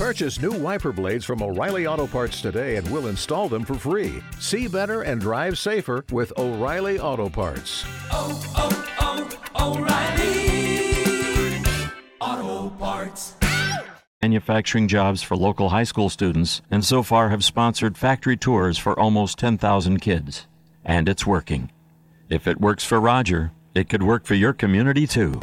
Purchase new wiper blades from O'Reilly Auto Parts today and we'll install them for free. See better and drive safer with O'Reilly Auto Parts. Oh, oh, oh, O'Reilly Auto Parts. manufacturing jobs for local high school students and so far have sponsored factory tours for almost 10,000 kids. And it's working. If it works for Roger, it could work for your community too.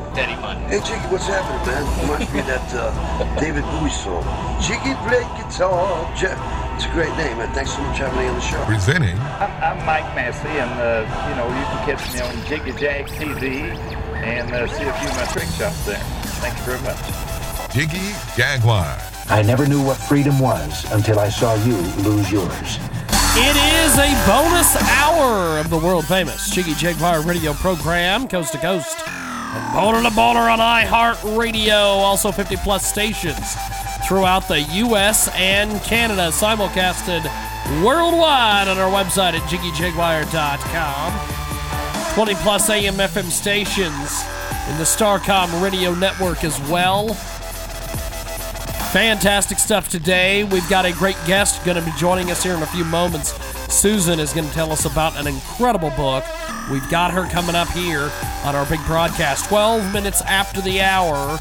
Daddy fun. Hey Jiggy, what's happening, man? Reminds me of that uh, David Bowie song. Jiggy play guitar. Ja- It's a great name, man. Thanks so much for having me on the show. Presenting I'm, I'm Mike Massey, and uh, you know you can catch me on Jiggy Jag TV and uh, see a few of my trick shots there. Thank you very much. Jiggy Jaguar. I never knew what freedom was until I saw you lose yours. It is a bonus hour of the world famous Jiggy Jaguar radio program, coast to coast, baller to baller on iHeartRadio. Also 50 plus stations throughout the U.S. and Canada, simulcasted worldwide on our website at jiggyjaguar.com. 20 plus AM FM stations in the Starcom radio network as well. Fantastic stuff today. We've got a great guest going to be joining us here in a few moments. Susan is going to tell us about an incredible book. We've got her coming up here on our big broadcast, 12 minutes after the hour.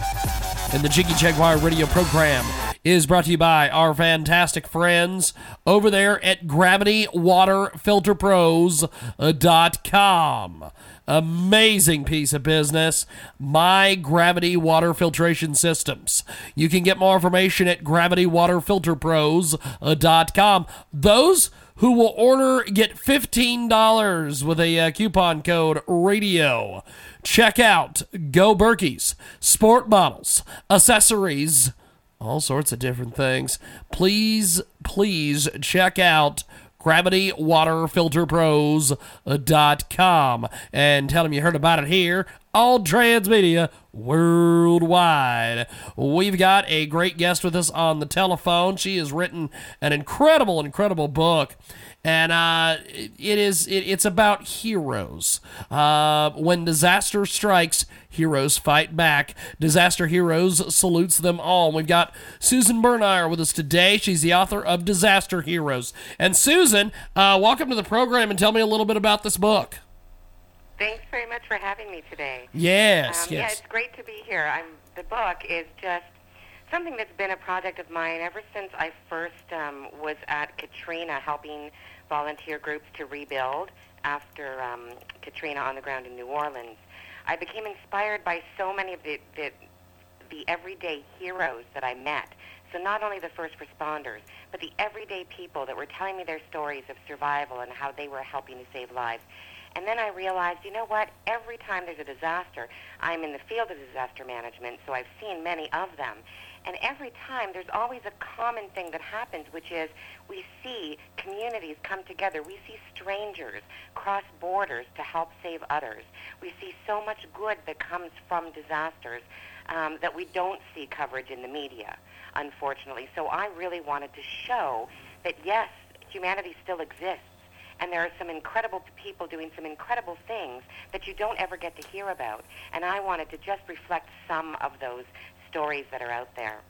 And the Jiggy Jaguar radio program is brought to you by our fantastic friends over there at GravityWaterFilterPros.com. Amazing piece of business. My Gravity Water Filtration Systems. You can get more information at GravityWaterFilterPros.com. Those who will order get $15 with a uh, coupon code radio. Check out Go Berkeys, Sport Bottles, Accessories, all sorts of different things. Please, please check out GravityWaterFilterPros.com and tell them you heard about it here on Transmedia worldwide. We've got a great guest with us on the telephone. She has written an incredible, incredible book. And uh, it is it, it's about heroes. Uh, when disaster strikes, heroes fight back. Disaster Heroes salutes them all. We've got Susan Bernier with us today. She's the author of Disaster Heroes. And Susan, uh, welcome to the program and tell me a little bit about this book. Thanks very much for having me today. Yes, Um, Yeah, yes. it's great to be here. I'm, the book is just something that's been a project of mine ever since I first um, was at Katrina helping volunteer groups to rebuild after um, Katrina on the ground in New Orleans. I became inspired by so many of the, the, the everyday heroes that I met. So not only the first responders, but the everyday people that were telling me their stories of survival and how they were helping to save lives. And then I realized, you know what? Every time there's a disaster, I'm in the field of disaster management, so I've seen many of them. And every time there's always a common thing that happens, which is we see communities come together. We see strangers cross borders to help save others. We see so much good that comes from disasters um, that we don't see coverage in the media, unfortunately. So I really wanted to show that, yes, humanity still exists. And there are some incredible people doing some incredible things that you don't ever get to hear about. And I wanted to just reflect some of those stories that are out there.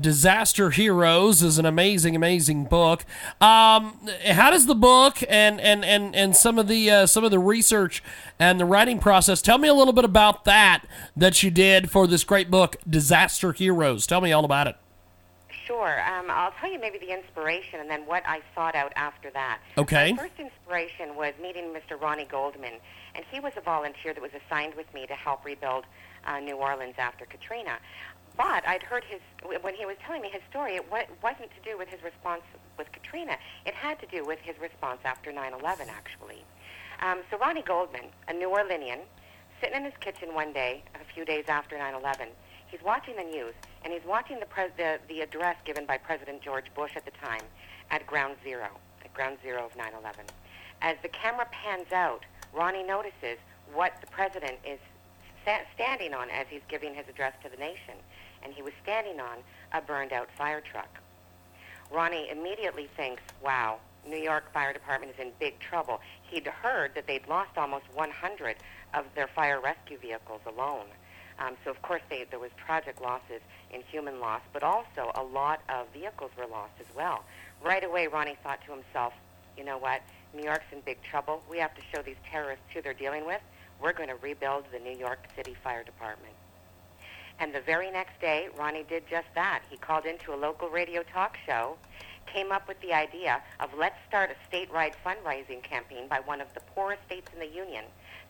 Disaster Heroes is an amazing, amazing book. Um, how does the book and and and and some of the uh, some of the research and the writing process? Tell me a little bit about that that you did for this great book, Disaster Heroes. Tell me all about it. Sure. Um, I'll tell you maybe the inspiration and then what I sought out after that. Okay. My first inspiration was meeting Mr. Ronnie Goldman, and he was a volunteer that was assigned with me to help rebuild uh, New Orleans after Katrina. But I'd heard his when he was telling me his story. It wasn't to do with his response with Katrina. It had to do with his response after 9/11, actually. Um, so Ronnie Goldman, a New Orleanian, sitting in his kitchen one day, a few days after 9/11, he's watching the news, and he's watching the, pres- the, the address given by President George Bush at the time at Ground Zero, at Ground Zero of 9/11. As the camera pans out, Ronnie notices what the president is sta- standing on as he's giving his address to the nation, and he was standing on a burned-out fire truck. Ronnie immediately thinks, wow, New York Fire Department is in big trouble. He'd heard that they'd lost almost 100 of their fire rescue vehicles alone. Um, so, of course, they, there was tragic losses in human loss, but also a lot of vehicles were lost as well. Right away, Ronnie thought to himself, you know what? New York's in big trouble. We have to show these terrorists who they're dealing with. We're going to rebuild the New York City Fire Department. And the very next day, Ronnie did just that. He called into a local radio talk show, came up with the idea of let's start a statewide fundraising campaign by one of the poorest states in the union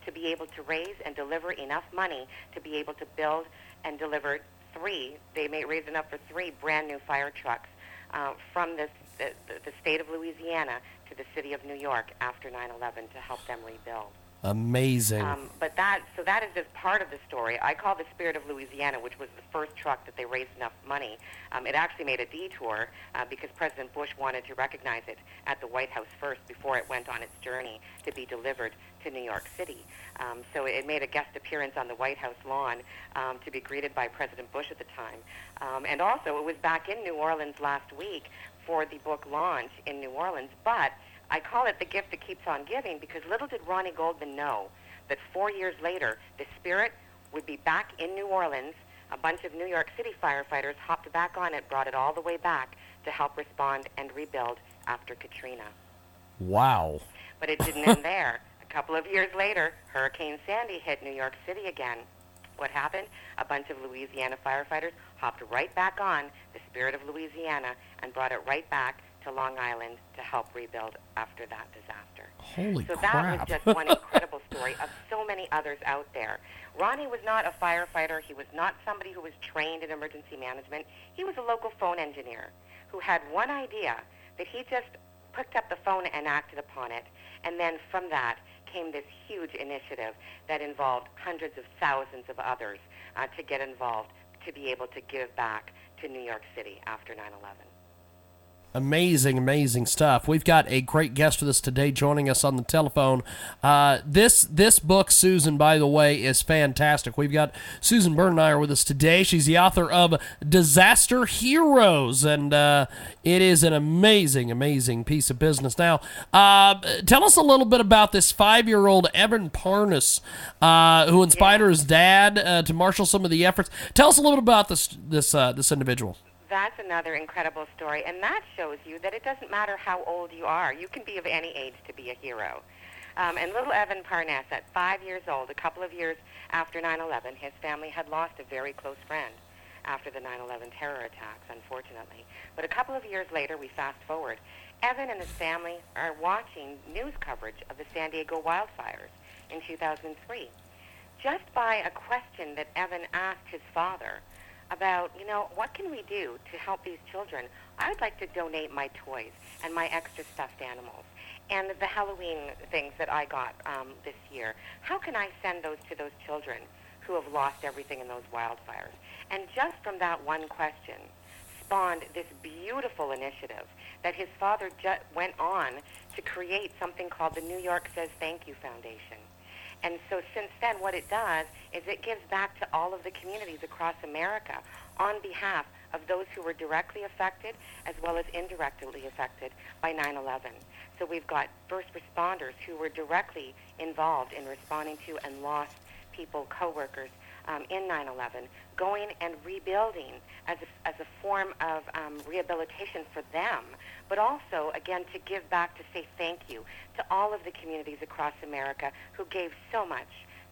to be able to raise and deliver enough money to be able to build and deliver three, they may raise enough for three brand new fire trucks uh, from this, the, the state of Louisiana to the city of New York after 9-11 to help them rebuild. Amazing. Um, but that, so that is just part of the story. I call the Spirit of Louisiana, which was the first truck that they raised enough money. Um, it actually made a detour uh, because President Bush wanted to recognize it at the White House first before it went on its journey to be delivered to New York City. Um, so it made a guest appearance on the White House lawn um, to be greeted by President Bush at the time. Um, and also, it was back in New Orleans last week for the book launch in New Orleans, but I call it the gift that keeps on giving because little did Ronnie Goldman know that four years later, the Spirit would be back in New Orleans. A bunch of New York City firefighters hopped back on it, brought it all the way back to help respond and rebuild after Katrina. Wow. But it didn't end there. A couple of years later, Hurricane Sandy hit New York City again. What happened? A bunch of Louisiana firefighters hopped right back on the Spirit of Louisiana and brought it right back to Long Island to help rebuild after that disaster. Holy so crap. that was just one incredible story of so many others out there. Ronnie was not a firefighter. He was not somebody who was trained in emergency management. He was a local phone engineer who had one idea that he just picked up the phone and acted upon it. And then from that came this huge initiative that involved hundreds of thousands of others uh, to get involved to be able to give back to New York City after 9 11. Amazing, amazing stuff. We've got a great guest with us today, joining us on the telephone. Uh, this this book, Susan, by the way, is fantastic. We've got Susan Bernmeyer with us today. She's the author of Disaster Heroes, and uh, it is an amazing, amazing piece of business. Now, uh, tell us a little bit about this five year old Evan Parness, uh, who inspired his dad uh, to marshal some of the efforts. Tell us a little bit about this this uh, this individual that's another incredible story, and that shows you that it doesn't matter how old you are. You can be of any age to be a hero. Um, and little Evan Parness, at five years old, a couple of years after 9/11, his family had lost a very close friend after the 9/11 terror attacks, unfortunately. But a couple of years later, we fast forward. Evan and his family are watching news coverage of the San Diego wildfires in 2003. Just by a question that Evan asked his father about, you know, what can we do to help these children? I would like to donate my toys and my extra stuffed animals and the Halloween things that I got um, this year. How can I send those to those children who have lost everything in those wildfires? And just from that one question spawned this beautiful initiative that his father ju- went on to create something called the New York Says Thank You Foundation. And so since then, what it does is it gives back to all of the communities across America on behalf of those who were directly affected as well as indirectly affected by 9-11. So we've got first responders who were directly involved in responding to and lost people, coworkers um, in 9-11, going and rebuilding as a, as a form of um, rehabilitation for them, but also, again, to give back to say thank you to all of the communities across America who gave so much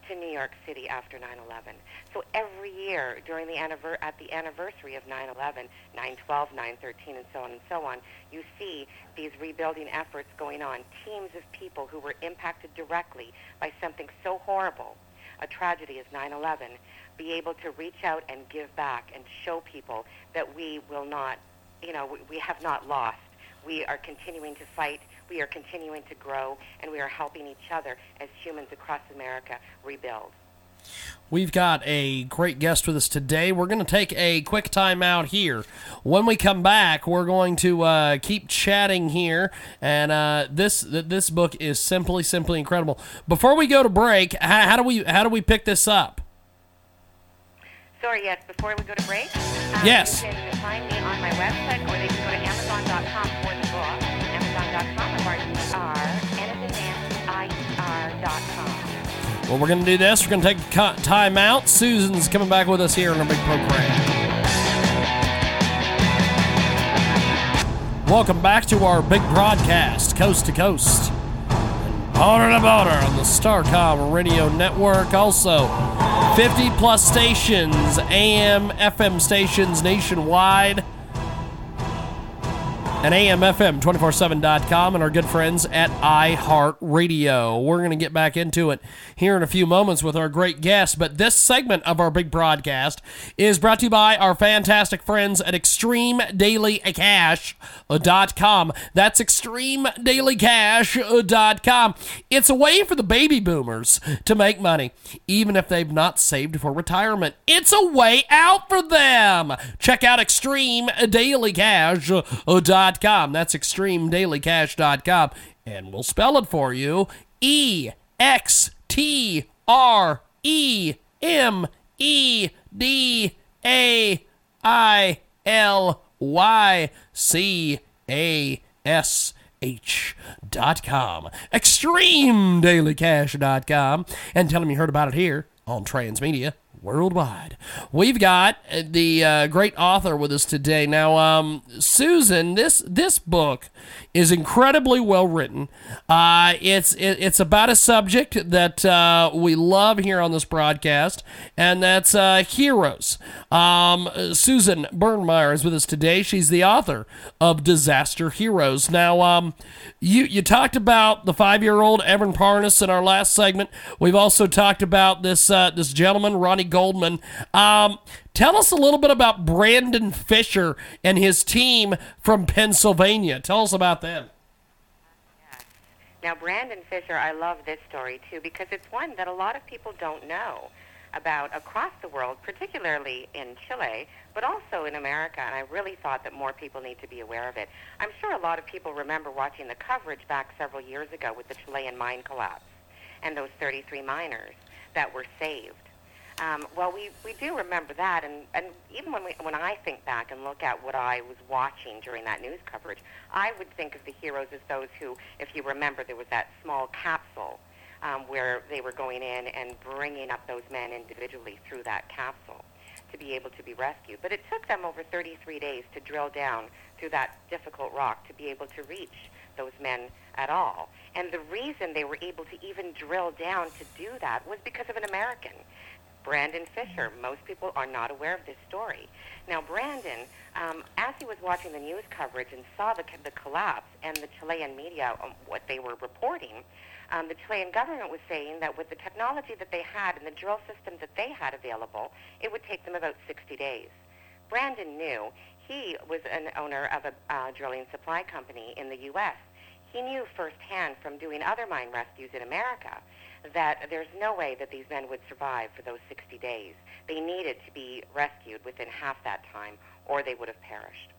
to New York City after 9/11. So every year during the anniver- at the anniversary of 9/11, 9/12, 9/13, and so on and so on, you see these rebuilding efforts going on. Teams of people who were impacted directly by something so horrible, a tragedy as 9/11, be able to reach out and give back and show people that we will not, you know, we, we have not lost. We are continuing to fight we are continuing to grow, and we are helping each other as humans across America rebuild. We've got a great guest with us today. We're going to take a quick time out here. When we come back, we're going to uh, keep chatting here, and uh, this this book is simply simply incredible. Before we go to break, how, how do we how do we pick this up? Sorry, yes. Before we go to break, um, Yes. you can find me on my website, or they can go to Amazon.com Well, we're going to do this. We're going to take a time out. Susan's coming back with us here on our big program. Welcome back to our big broadcast, coast to coast, border to border on the Starcom Radio Network. Also, 50 plus stations, AM, FM stations nationwide and AMFM247.com and our good friends at iHeartRadio. We're going to get back into it here in a few moments with our great guest, but this segment of our big broadcast is brought to you by our fantastic friends at ExtremeDailyCash.com. Uh, That's ExtremeDailyCash.com. Uh, it's a way for the baby boomers to make money, even if they've not saved for retirement. It's a way out for them. Check out ExtremeDailyCash.com. Uh, That's ExtremeDailyCash.com. And we'll spell it for you E X T R E M E D A I L Y C A S H dot com. ExtremeDailyCash.com. And tell them you heard about it here on Transmedia Worldwide. We've got uh, the uh, great author with us today. Now, um, Susan, this this book is incredibly well written. Uh, it's it, it's about a subject that uh, we love here on this broadcast, and that's uh, heroes. Um, Susan Bernmeyer is with us today. She's the author of Disaster Heroes. Now, um, you you talked about the five year old Evan Parness in our last segment. We've also talked about this uh, this gentleman Ronnie Goldman. Um, tell us a little bit about Brandon Fisher and his team from Pennsylvania. Tell us about them. Now, Brandon Fisher, I love this story too because it's one that a lot of people don't know about across the world, particularly in Chile, but also in America. And I really thought that more people need to be aware of it. I'm sure a lot of people remember watching the coverage back several years ago with the Chilean mine collapse and those 33 miners that were saved. Um, well, we, we do remember that, and, and even when, we, when I think back and look at what I was watching during that news coverage, I would think of the heroes as those who, if you remember, there was that small capsule um, where they were going in and bringing up those men individually through that capsule to be able to be rescued. But it took them over 33 days to drill down through that difficult rock to be able to reach those men at all. And the reason they were able to even drill down to do that was because of an American. Brandon Fisher. Most people are not aware of this story. Now, Brandon, um, as he was watching the news coverage and saw the, the collapse and the Chilean media, um, what they were reporting, um, the Chilean government was saying that with the technology that they had and the drill systems that they had available, it would take them about 60 days. Brandon knew he was an owner of a uh, drilling supply company in the U.S. He knew firsthand from doing other mine rescues in America that there's no way that these men would survive for those 60 days. They needed to be rescued within half that time, or they would have perished.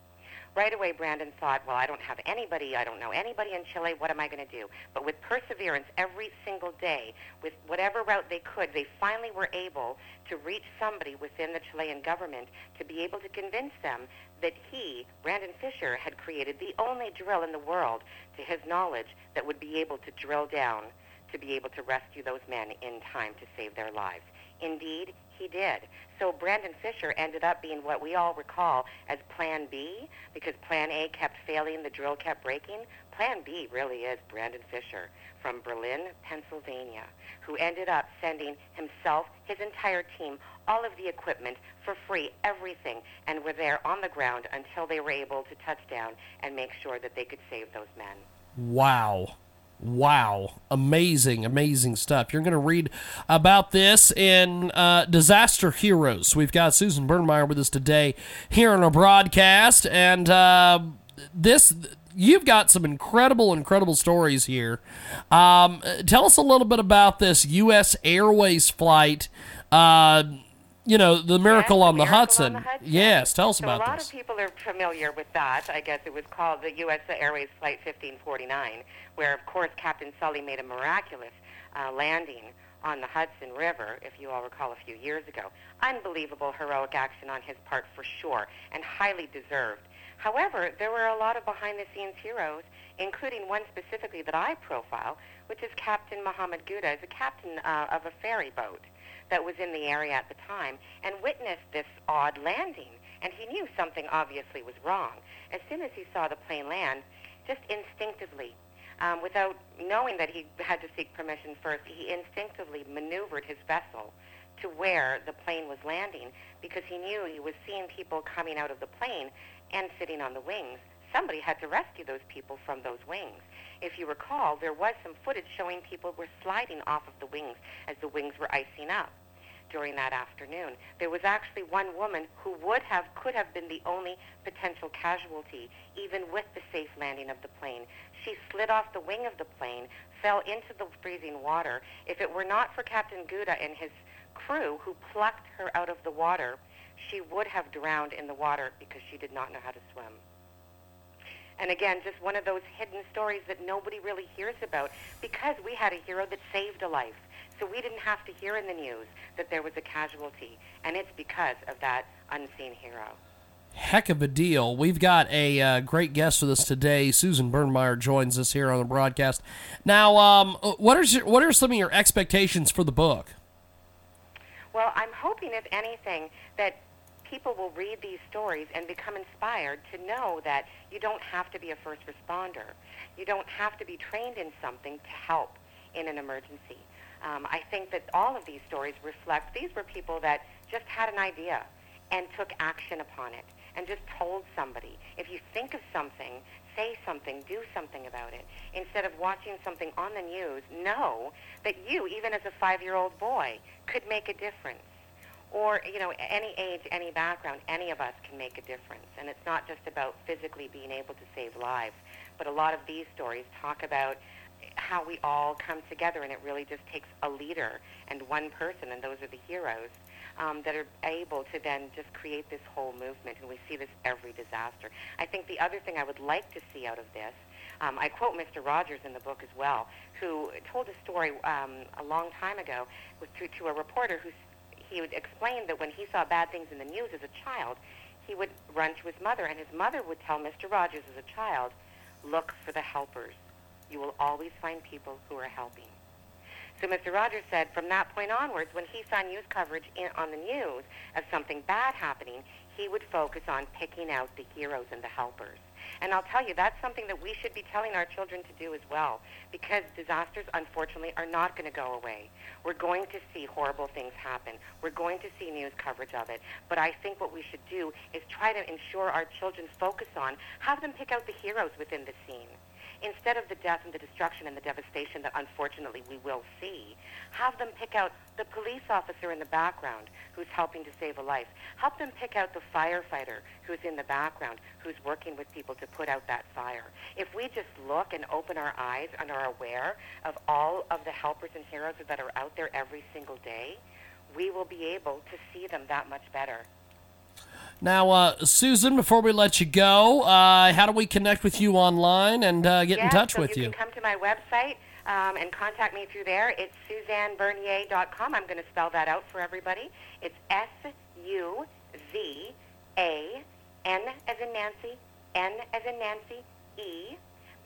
Right away, Brandon thought, well, I don't have anybody, I don't know anybody in Chile, what am I going to do? But with perseverance every single day, with whatever route they could, they finally were able to reach somebody within the Chilean government to be able to convince them that he, Brandon Fisher, had created the only drill in the world, to his knowledge, that would be able to drill down to be able to rescue those men in time to save their lives. Indeed, he did. So Brandon Fisher ended up being what we all recall as Plan B, because Plan A kept failing, the drill kept breaking. Plan B really is Brandon Fisher from Berlin, Pennsylvania, who ended up sending himself, his entire team, all of the equipment for free, everything, and were there on the ground until they were able to touch down and make sure that they could save those men. Wow. Wow. Amazing, amazing stuff. You're going to read about this in uh, Disaster Heroes. We've got Susan Bernmeyer with us today here on our broadcast. And uh, this you've got some incredible, incredible stories here. Um, tell us a little bit about this U.S. Airways flight. Uh, you know, the miracle, Yes, on, the Miracle Hudson. on the Hudson. Yes, tell us so about a lot this. of people are familiar with that. I guess it was called the U.S. Airways Flight 1549, where, of course, Captain Sully made a miraculous uh, landing on the Hudson River, if you all recall, a few years ago. Unbelievable heroic action on his part, for sure, and highly deserved. However, there were a lot of behind-the-scenes heroes, including one specifically that I profile, which is Captain Muhammad Gouda, is a captain uh, of a ferry boat that was in the area at the time and witnessed this odd landing. And he knew something obviously was wrong. As soon as he saw the plane land, just instinctively, um, without knowing that he had to seek permission first, he instinctively maneuvered his vessel to where the plane was landing because he knew he was seeing people coming out of the plane and sitting on the wings. Somebody had to rescue those people from those wings. If you recall, there was some footage showing people were sliding off of the wings as the wings were icing up during that afternoon. There was actually one woman who would have could have been the only potential casualty even with the safe landing of the plane. She slid off the wing of the plane, fell into the freezing water. If it were not for Captain Gouda and his crew who plucked her out of the water, she would have drowned in the water because she did not know how to swim. And again, just one of those hidden stories that nobody really hears about because we had a hero that saved a life. So we didn't have to hear in the news that there was a casualty. And it's because of that unseen hero. Heck of a deal. We've got a uh, great guest with us today. Susan Bernmeyer joins us here on the broadcast. Now, um, what are your, what are some of your expectations for the book? Well, I'm hoping, if anything, that people will read these stories and become inspired to know that you don't have to be a first responder. You don't have to be trained in something to help in an emergency. Um, I think that all of these stories reflect these were people that just had an idea and took action upon it and just told somebody. If you think of something, say something, do something about it. Instead of watching something on the news, know that you, even as a five-year-old boy, could make a difference. Or, you know, any age, any background, any of us can make a difference. And it's not just about physically being able to save lives, but a lot of these stories talk about how we all come together, and it really just takes a leader and one person, and those are the heroes, um, that are able to then just create this whole movement. And we see this every disaster. I think the other thing I would like to see out of this, um, I quote Mr. Rogers in the book as well, who told a story um, a long time ago with, to, to a reporter who he would explain that when he saw bad things in the news as a child, he would run to his mother, and his mother would tell Mr. Rogers as a child, look for the helpers. You will always find people who are helping. So Mr. Rogers said from that point onwards, when he saw news coverage in, on the news of something bad happening, he would focus on picking out the heroes and the helpers. And I'll tell you, that's something that we should be telling our children to do as well, because disasters, unfortunately, are not going to go away. We're going to see horrible things happen. We're going to see news coverage of it. But I think what we should do is try to ensure our children focus on, have them pick out the heroes within the scene instead of the death and the destruction and the devastation that unfortunately we will see, have them pick out the police officer in the background who's helping to save a life. Help them pick out the firefighter who's in the background who's working with people to put out that fire. If we just look and open our eyes and are aware of all of the helpers and heroes that are out there every single day, we will be able to see them that much better. Now, uh, Susan, before we let you go, uh, how do we connect with you online and uh, get in touch so with you. you? can come to my website um, and contact me through there. It's suzannebernier.com. I'm going to spell that out for everybody. It's S U Z A N as in Nancy, N as in Nancy, E,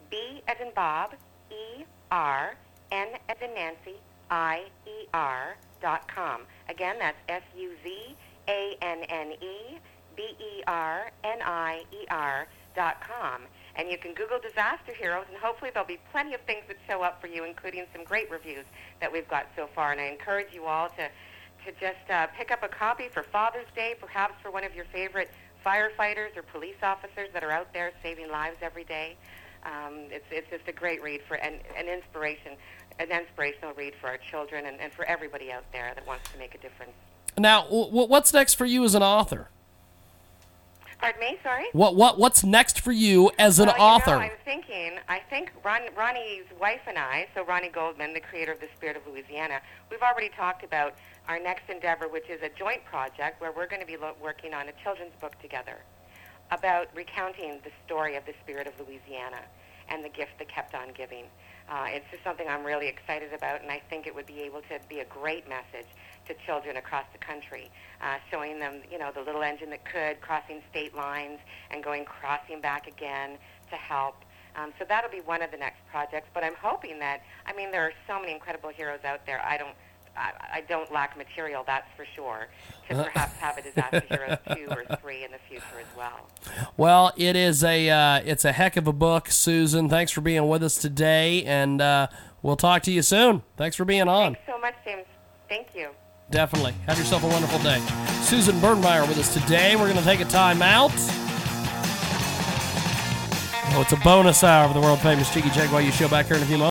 B as in Bob, E R, N as in Nancy, I E R dot com. Again, that's S U Z A N N E B E R N I E R dot com. And you can Google disaster heroes, and hopefully there'll be plenty of things that show up for you, including some great reviews that we've got so far. And I encourage you all to, to just uh, pick up a copy for Father's Day, perhaps for one of your favorite firefighters or police officers that are out there saving lives every day. Um, it's, it's just a great read for an, an inspiration, an inspirational read for our children and, and for everybody out there that wants to make a difference. Now, w- what's next for you as an author? Pardon me, sorry? What what what's next for you as an well, you author? Know, I'm thinking, I think Ron, Ronnie's wife and I, so Ronnie Goldman, the creator of The Spirit of Louisiana, we've already talked about our next endeavor, which is a joint project where we're going to be lo- working on a children's book together about recounting the story of the Spirit of Louisiana and the gift that kept on giving. Uh, it's just something I'm really excited about, and I think it would be able to be a great message to children across the country, uh, showing them, you know, the little engine that could, crossing state lines and going crossing back again to help. Um, so that'll be one of the next projects. But I'm hoping that, I mean, there are so many incredible heroes out there. I don't, I, I don't lack material, that's for sure, to perhaps have a Disaster Heroes two or three in the future as well. Well, it is a uh, it's a heck of a book, Susan. Thanks for being with us today, and uh, we'll talk to you soon. Thanks for being on. Thanks so much, James. Thank you. Definitely. Have yourself a wonderful day. Susan Bernmeyer with us today. We're going to take a time out. Oh, it's a bonus hour of the world famous Jiggy Jaguar You show back here in a few moments.